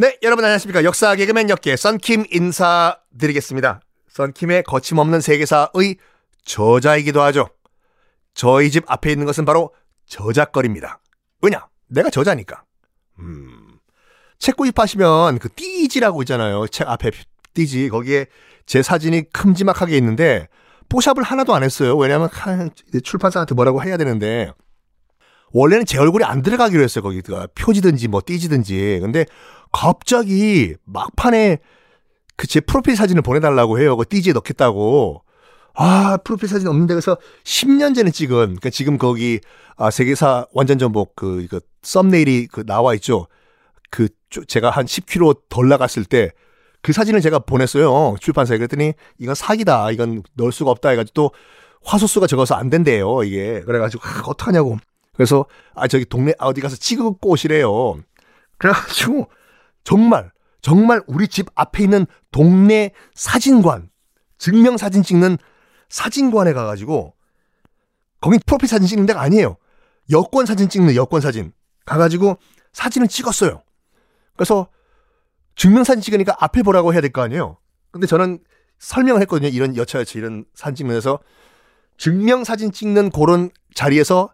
네, 여러분 안녕하십니까. 역사 개그맨 역계 썬킴 인사드리겠습니다. 썬킴의 거침없는 세계사의 저자이기도 하죠. 저희 집 앞에 있는 것은 바로 저작거리입니다. 왜냐? 내가 저자니까. 음. 책 구입하시면 그 띠지라고 있잖아요. 책 앞에 띠지. 거기에 제 사진이 큼지막하게 있는데 포샵을 하나도 안 했어요. 왜냐하면 출판사한테 뭐라고 해야 되는데 원래는 제 얼굴이 안 들어가기로 했어요. 거기가 표지든지 뭐 띠지든지. 근데 갑자기 막판에 그 제 프로필 사진을 보내달라고 해요. 그 띠지에 넣겠다고. 아, 프로필 사진 없는데 그래서 10년 전에 찍은, 그러니까 지금 거기, 아, 세계사 완전 전복 그, 이거, 썸네일이 그 나와 있죠. 그, 제가 한 10kg 덜 나갔을 때 그 사진을 제가 보냈어요. 출판사에. 그랬더니 이건 사기다. 이건 넣을 수가 없다. 해 가지고 또 화소수가 적어서 안 된대요. 이게. 그래 가지고, 아, 어떡하냐고. 그래서, 아, 저기 동네 어디 가서 찍고 오시래요. 그래 가지고, 정말 정말 우리 집 앞에 있는 동네 사진관 증명 사진 찍는 사진관에 가가지고 거긴 프로필 사진 찍는 데가 아니에요. 여권 사진 찍는 여권 사진 가가지고 사진을 찍었어요. 그래서 증명 사진 찍으니까 앞에 보라고 해야 될 거 아니에요. 근데 저는 설명을 했거든요. 이런 여차여차 이런 사진 찍면서 증명 사진 찍는 그런 자리에서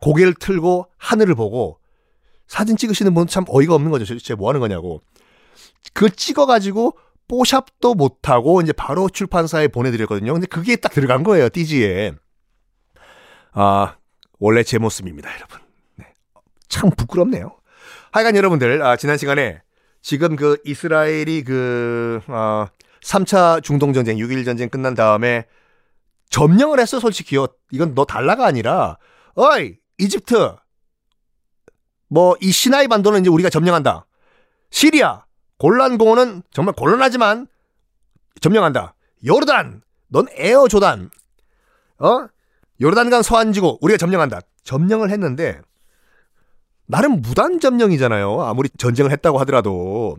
고개를 틀고 하늘을 보고 사진 찍으시는 분 참 어이가 없는 거죠. 도대체 뭐 하는 거냐고. 그걸 찍어가지고 뽀샵도 못하고 이제 바로 출판사에 보내드렸거든요. 근데 그게 딱 들어간 거예요. 띠지에. 아, 원래 제 모습입니다, 여러분. 네. 참 부끄럽네요. 하여간 여러분들, 아, 지난 시간에 지금 그 이스라엘이 그, 아, 3차 중동전쟁, 6.1 전쟁 끝난 다음에 점령을 했어, 솔직히요. 이건 너 달라가 아니라, 어이, 이집트, 뭐 이 시나이 반도는 이제 우리가 점령한다. 시리아 골란 공원은 정말 곤란하지만 점령한다. 요르단 넌 에어 조단 어 요르단강 서안지구 우리가 점령한다. 점령을 했는데 나름 무단 점령이잖아요. 아무리 전쟁을 했다고 하더라도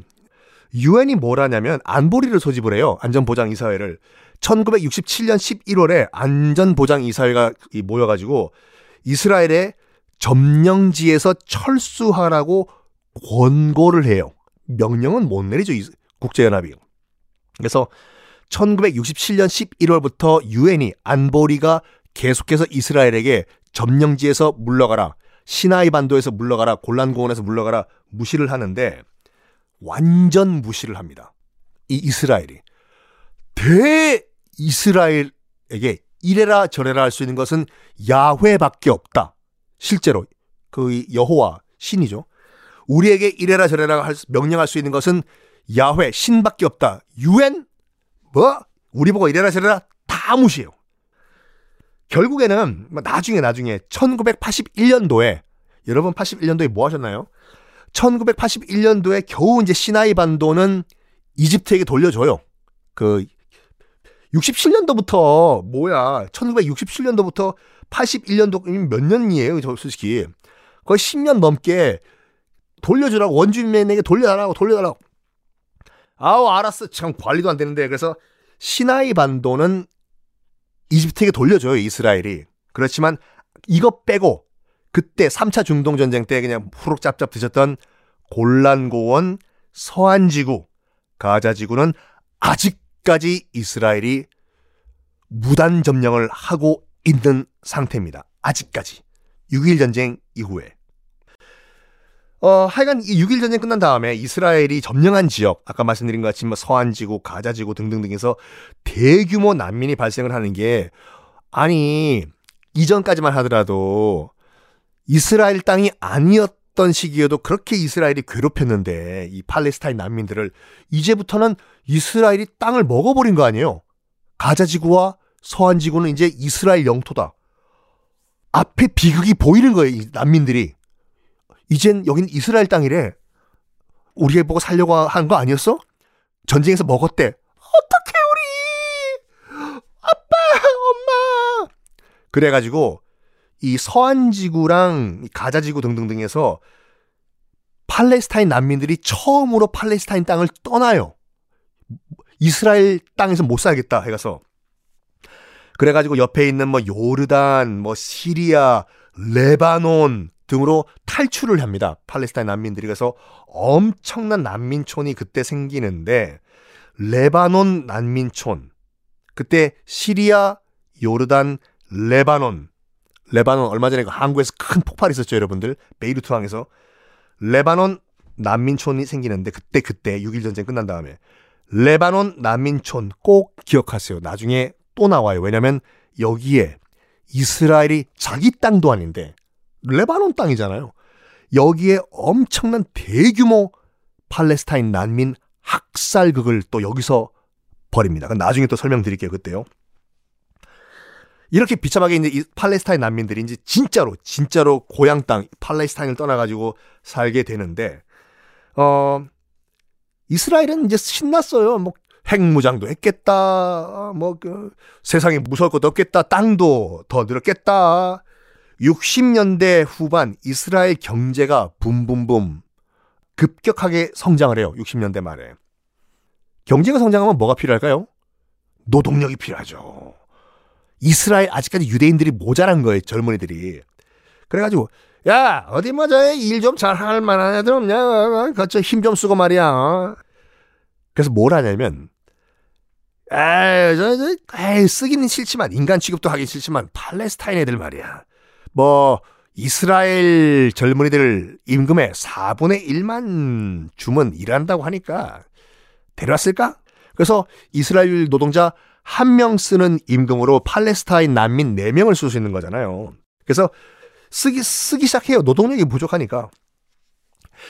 유엔이 뭘 하냐면 안보리를 소집을 해요. 안전보장 이사회를 1967년 11월에 안전보장 이사회가 모여가지고 이스라엘의 점령지에서 철수하라고 권고를 해요. 명령은 못 내리죠. 국제연합이. 그래서 1967년 11월부터 유엔이 안보리가 계속해서 이스라엘에게 점령지에서 물러가라. 시나이 반도에서 물러가라. 골란공원에서 물러가라. 무시를 하는데 완전 무시를 합니다. 이 이스라엘이. 대 이스라엘에게 이래라 저래라 할 수 있는 것은 야훼밖에 없다. 실제로 그 여호와 신이죠. 우리에게 이래라 저래라 할, 명령할 수 있는 것은 야훼 신밖에 없다. 유엔 뭐 우리 보고 이래라 저래라 다 무시해요. 결국에는 뭐 나중에 나중에 1981년도에 여러분 81년도에 뭐 하셨나요? 1981년도에 겨우 이제 시나이 반도는 이집트에게 돌려줘요. 그 67년도부터 뭐야? 1967년도부터 81년도 몇 년이에요, 저 솔직히. 거의 10년 넘게 돌려주라고 원주민에게 돌려달라고 돌려달라고. 아우 알았어. 참 관리도 안 되는데 그래서 시나이 반도는 이집트에게 돌려줘요 이스라엘이. 그렇지만 이거 빼고 그때 3차 중동 전쟁 때 그냥 후룩 짭짭 드셨던 골란고원 서안지구 가자지구는 아직까지 이스라엘이 무단 점령을 하고 있는 상태입니다. 아직까지. 6.1 전쟁 이후에. 어, 하여간 이6.1 전쟁 끝난 다음에 이스라엘이 점령한 지역, 아까 말씀드린 것 같이 뭐 서안지구, 가자 지구 등등등에서 대규모 난민이 발생을 하는 게, 아니, 이전까지만 하더라도 이스라엘 땅이 아니었던 시기에도 그렇게 이스라엘이 괴롭혔는데, 이 팔레스타인 난민들을 이제부터는 이스라엘이 땅을 먹어버린 거 아니에요? 가자 지구와 서안지구는 이제 이스라엘 영토다. 앞에 비극이 보이는 거예요, 이 난민들이. 이젠 여긴 이스라엘 땅이래. 우리 애 보고 살려고 한거 아니었어? 전쟁에서 먹었대. 어떡해, 우리! 아빠, 엄마! 그래가지고, 이 서안지구랑 가자 지구 등등등에서 팔레스타인 난민들이 처음으로 팔레스타인 땅을 떠나요. 이스라엘 땅에서 못 살겠다 해가서. 그래가지고 옆에 있는 뭐 요르단, 뭐 시리아, 레바논 등으로 탈출을 합니다. 팔레스타인 난민들이 그래서 엄청난 난민촌이 그때 생기는데 레바논 난민촌 그때 시리아, 요르단, 레바논 레바논 얼마 전에 그 항구에서 큰 폭발이 있었죠, 여러분들. 베이루트 항에서 레바논 난민촌이 생기는데 그때 그때 6일 전쟁 끝난 다음에 레바논 난민촌 꼭 기억하세요. 나중에 또 나와요. 왜냐면 여기에 이스라엘이 자기 땅도 아닌데 레바논 땅이잖아요. 여기에 엄청난 대규모 팔레스타인 난민 학살극을 또 여기서 벌입니다. 나중에 또 설명드릴게요. 그때요. 이렇게 비참하게 이제 이 팔레스타인 난민들이 이제 진짜로 진짜로 고향 땅 팔레스타인을 떠나가지고 살게 되는데 어 이스라엘은 이제 신났어요. 뭐 핵무장도 했겠다. 뭐 그 세상에 무서울 것도 없겠다. 땅도 더 늘었겠다. 60년대 후반 이스라엘 경제가 붐붐붐 급격하게 성장을 해요. 60년대 말에. 경제가 성장하면 뭐가 필요할까요? 노동력이 필요하죠. 이스라엘 아직까지 유대인들이 모자란 거예요. 젊은이들이. 그래가지고 야 어디 뭐저일 좀 잘 할 만한 애들 없냐? 그저 힘 좀 쓰고 말이야. 그래서 뭘 하냐면 에이, 저, 저, 에이, 쓰기는 싫지만, 인간 취급도 하기 싫지만, 팔레스타인 애들 말이야. 뭐, 이스라엘 젊은이들 임금의 4분의 1만 주면 일한다고 하니까, 데려왔을까? 그래서 이스라엘 노동자 한 명 쓰는 임금으로 팔레스타인 난민 4명을 쓸 수 있는 거잖아요. 그래서 쓰기, 쓰기 시작해요. 노동력이 부족하니까.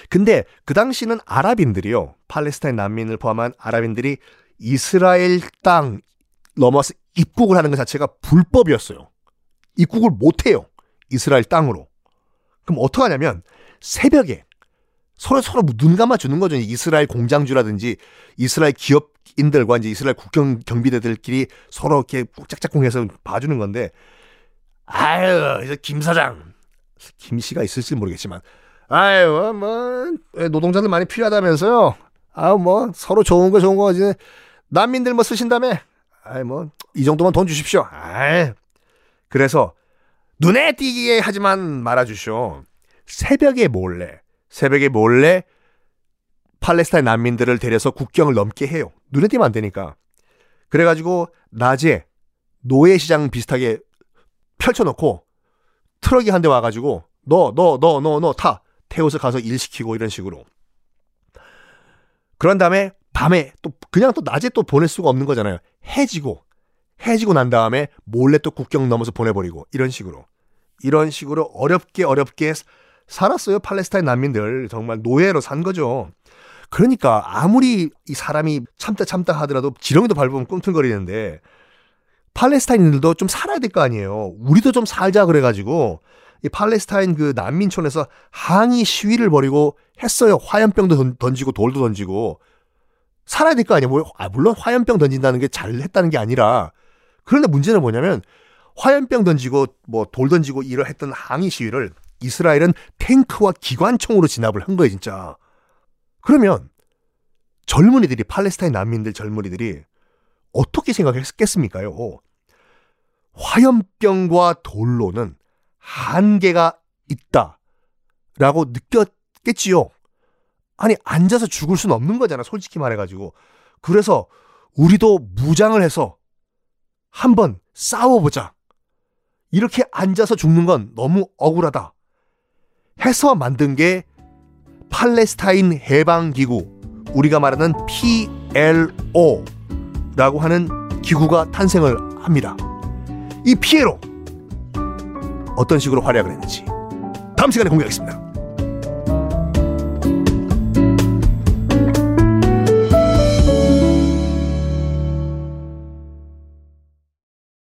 근데 그 당시는 아랍인들이요. 팔레스타인 난민을 포함한 아랍인들이 이스라엘 땅 넘어서 입국을 하는 것 자체가 불법이었어요. 입국을 못 해요. 이스라엘 땅으로. 그럼 어떡하냐면 새벽에 서로 서로 눈 감아 주는 거죠. 이스라엘 공장주라든지 이스라엘 기업인들과 이제 이스라엘 국경 경비대들끼리 서로 이렇게 짝짝꿍해서 봐주는 건데 아유, 이제 김 사장, 김 씨가 있을지 모르겠지만 아유, 뭐 노동자들 많이 필요하다면서요. 아유, 뭐 서로 좋은 거 좋은 거 이제 난민들 뭐 쓰신다며? 아이 뭐 이 정도만 돈 주십시오. 아이. 그래서 눈에 띄게 하지만 말아주시오. 새벽에 몰래 새벽에 몰래 팔레스타인 난민들을 데려서 국경을 넘게 해요. 눈에 띄면 안 되니까. 그래가지고 낮에 노예시장 비슷하게 펼쳐놓고 트럭이 한 대 와가지고 너 너 너 너 너 타 태워서 가서 일 시키고 이런 식으로. 그런 다음에 밤에 또 그냥 또 낮에 또 보낼 수가 없는 거잖아요. 해지고 해지고 난 다음에 몰래 또 국경 넘어서 보내버리고 이런 식으로 이런 식으로 어렵게 어렵게 살았어요. 팔레스타인 난민들 정말 노예로 산 거죠. 그러니까 아무리 이 사람이 참다 참다 하더라도 지렁이도 밟으면 꿈틀거리는데 팔레스타인들도 좀 살아야 될 거 아니에요. 우리도 좀 살자 그래가지고 이 팔레스타인 그 난민촌에서 항의 시위를 벌이고 했어요. 화염병도 던지고 돌도 던지고 살아야 될 거 아니에요. 뭐, 아, 물론 화염병 던진다는 게 잘했다는 게 아니라 그런데 문제는 뭐냐면 화염병 던지고 뭐 돌 던지고 이러 했던 항의 시위를 이스라엘은 탱크와 기관총으로 진압을 한 거예요, 진짜. 그러면 젊은이들이 팔레스타인 난민들 젊은이들이 어떻게 생각했겠습니까요? 화염병과 돌로는 한계가 있다라고 느꼈겠지요. 아니 앉아서 죽을 수는 없는 거잖아. 솔직히 말해가지고. 그래서 우리도 무장을 해서 한번 싸워보자. 이렇게 앉아서 죽는 건 너무 억울하다. 해서 만든 게 팔레스타인 해방기구, 우리가 말하는 PLO라고 하는 기구가 탄생을 합니다. 이 피에로 어떤 식으로 활약을 했는지 다음 시간에 공개하겠습니다.